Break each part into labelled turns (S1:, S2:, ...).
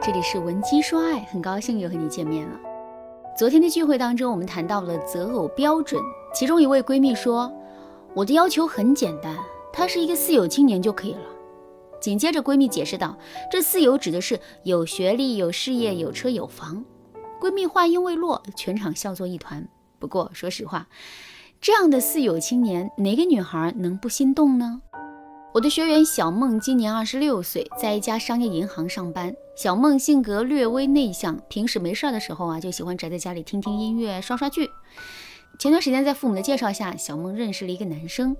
S1: 这里是文姬说爱，很高兴又和你见面了。昨天的聚会当中，我们谈到了择偶标准，其中一位闺蜜说：“我的要求很简单，他是一个四有青年就可以了。”紧接着，闺蜜解释道：“这四有指的是有学历、有事业、有车有房。”闺蜜话音未落，全场笑作一团。不过，说实话，这样的四有青年，哪个女孩能不心动呢？我的学员小梦今年二十六岁，在一家商业银行上班。小梦性格略微内向，平时没事儿的时候啊，就喜欢宅在家里听听音乐、刷刷剧。前段时间在父母的介绍下，小梦认识了一个男生。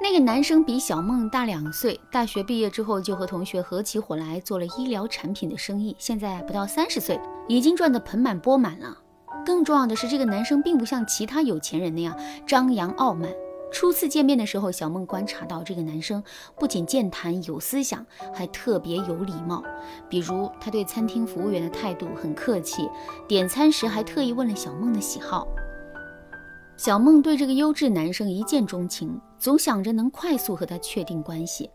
S1: 那个男生比小梦大两岁，大学毕业之后就和同学合起伙来做了医疗产品的生意，现在不到三十岁，已经赚得盆满钵满了。更重要的是，这个男生并不像其他有钱人那样张扬傲慢。初次见面的时候，小梦观察到这个男生不仅健谈有思想，还特别有礼貌。比如他对餐厅服务员的态度很客气，点餐时还特意问了小梦的喜好。小梦对这个优质男生一见钟情，总想着能快速和他确定关系。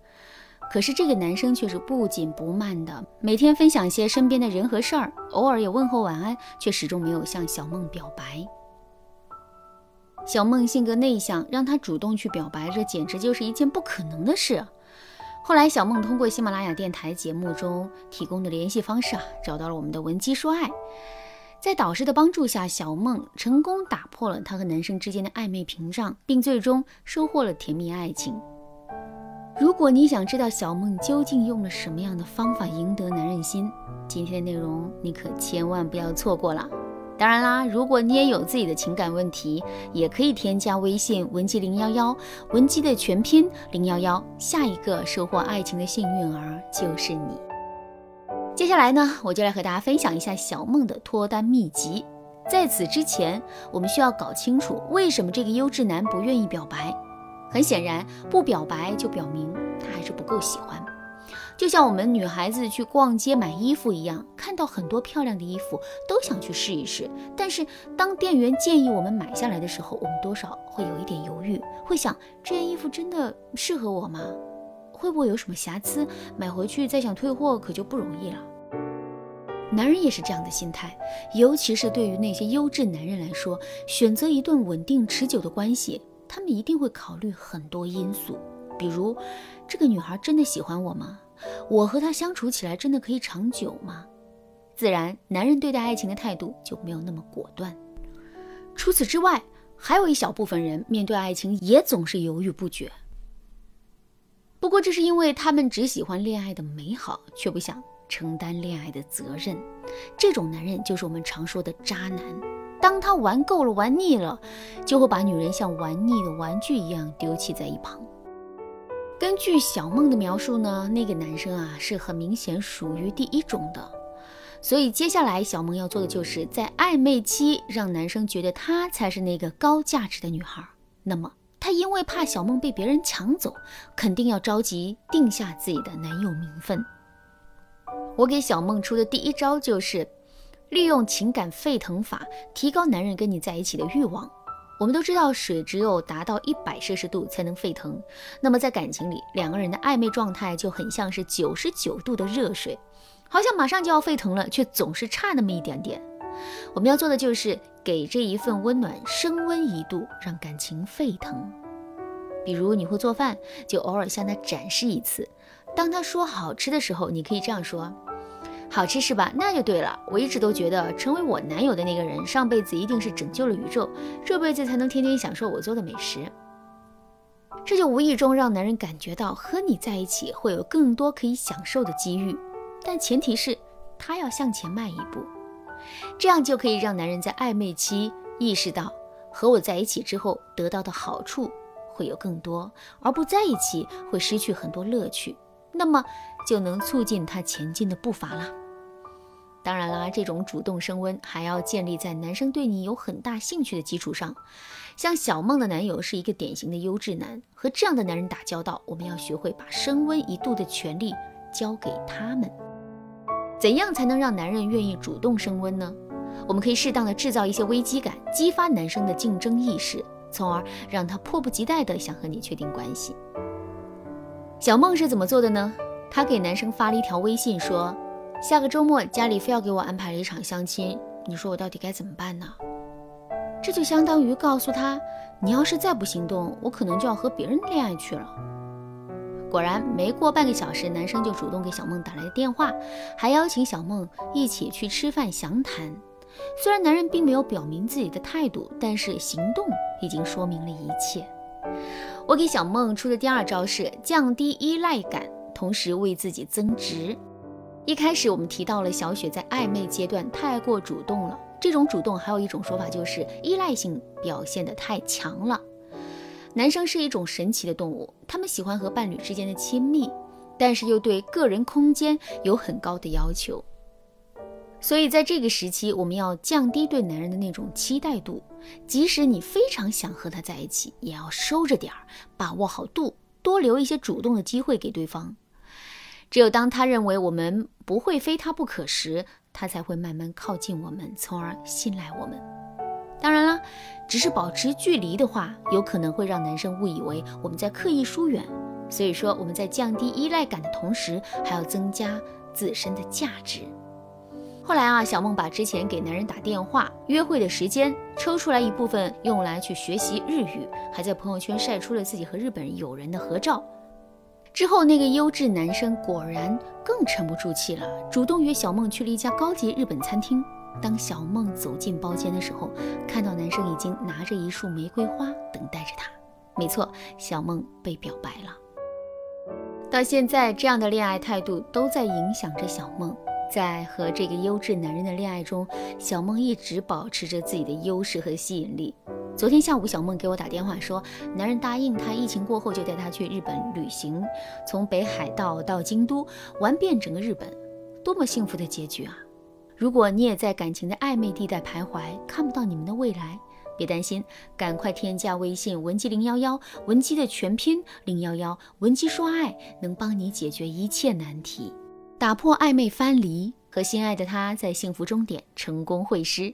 S1: 可是这个男生却是不紧不慢的，每天分享些身边的人和事儿，偶尔也问候晚安，却始终没有向小梦表白。小梦性格内向，让她主动去表白，这简直就是一件不可能的事。后来，小梦通过喜马拉雅电台节目中提供的联系方式啊，找到了我们的文姬说爱。在导师的帮助下，小梦成功打破了她和男生之间的暧昧屏障，并最终收获了甜蜜爱情。如果你想知道小梦究竟用了什么样的方法赢得男人心，今天的内容你可千万不要错过了。当然啦，如果你也有自己的情感问题，也可以添加微信文姬零幺幺，文姬的全拼零幺幺，下一个收获爱情的幸运儿就是你。接下来呢，我就来和大家分享一下小梦的脱单秘籍。在此之前，我们需要搞清楚为什么这个优质男不愿意表白。很显然，不表白就表明他还是不够喜欢。就像我们女孩子去逛街买衣服一样，看到很多漂亮的衣服都想去试一试。但是当店员建议我们买下来的时候，我们多少会有一点犹豫，会想这件衣服真的适合我吗？会不会有什么瑕疵？买回去再想退货可就不容易了。男人也是这样的心态，尤其是对于那些优质男人来说，选择一段稳定持久的关系，他们一定会考虑很多因素，比如这个女孩真的喜欢我吗？我和他相处起来真的可以长久吗？自然，男人对待爱情的态度就没有那么果断。除此之外，还有一小部分人面对爱情也总是犹豫不决。不过，这是因为他们只喜欢恋爱的美好，却不想承担恋爱的责任。这种男人就是我们常说的渣男。当他玩够了、玩腻了，就会把女人像玩腻的玩具一样丢弃在一旁。根据小梦的描述呢，那个男生啊是很明显属于第一种的，所以接下来小梦要做的就是在暧昧期让男生觉得她才是那个高价值的女孩。那么他因为怕小梦被别人抢走，肯定要着急定下自己的男友名分。我给小梦出的第一招就是利用情感沸腾法，提高男人跟你在一起的欲望。我们都知道，水只有达到一百摄氏度才能沸腾。那么在感情里，两个人的暧昧状态就很像是九十九度的热水，好像马上就要沸腾了，却总是差那么一点点。我们要做的就是给这一份温暖升温一度，让感情沸腾。比如你会做饭，就偶尔向他展示一次。当他说好吃的时候，你可以这样说。好吃是吧？那就对了。我一直都觉得，成为我男友的那个人，上辈子一定是拯救了宇宙，这辈子才能天天享受我做的美食。这就无意中让男人感觉到和你在一起会有更多可以享受的机遇，但前提是他要向前迈一步，这样就可以让男人在暧昧期意识到和我在一起之后得到的好处会有更多，而不在一起会失去很多乐趣。那么就能促进他前进的步伐啦。当然啦，这种主动升温还要建立在男生对你有很大兴趣的基础上。像小梦的男友是一个典型的优质男，和这样的男人打交道，我们要学会把升温一度的权利交给他们。怎样才能让男人愿意主动升温呢？我们可以适当的制造一些危机感，激发男生的竞争意识，从而让他迫不及待的想和你确定关系。小梦是怎么做的呢？她给男生发了一条微信，说：“下个周末家里非要给我安排了一场相亲，你说我到底该怎么办呢？这就相当于告诉他，你要是再不行动，我可能就要和别人恋爱去了。果然，没过半个小时，男生就主动给小梦打来了电话，还邀请小梦一起去吃饭详谈。虽然男人并没有表明自己的态度，但是行动已经说明了一切。我给小梦出的第二招是降低依赖感，同时为自己增值。一开始我们提到了小雪在暧昧阶段太过主动了，这种主动还有一种说法就是依赖性表现得太强了。男生是一种神奇的动物，他们喜欢和伴侣之间的亲密，但是又对个人空间有很高的要求。所以在这个时期，我们要降低对男人的那种期待度，即使你非常想和他在一起，也要收着点儿，把握好度，多留一些主动的机会给对方。只有当他认为我们不会非他不可时，他才会慢慢靠近我们，从而信赖我们。当然了，只是保持距离的话，有可能会让男生误以为我们在刻意疏远。所以说，我们在降低依赖感的同时，还要增加自身的价值。后来啊，小梦把之前给男人打电话约会的时间抽出来一部分用来去学习日语，还在朋友圈晒出了自己和日本友人的合照。之后，那个优质男生果然更沉不住气了，主动约小梦去了一家高级日本餐厅。当小梦走进包间的时候，看到男生已经拿着一束玫瑰花等待着她。没错，小梦被表白了。到现在，这样的恋爱态度都在影响着小梦。在和这个优质男人的恋爱中，小梦一直保持着自己的优势和吸引力。昨天下午，小梦给我打电话说，男人答应她，疫情过后就带她去日本旅行，从北海道到京都，玩遍整个日本，多么幸福的结局啊！如果你也在感情的暧昧地带徘徊，看不到你们的未来，别担心，赶快添加微信文姬零幺幺，文姬的全拼零幺幺，文姬说爱，能帮你解决一切难题。打破暧昧分离，和心爱的他在幸福终点成功会师。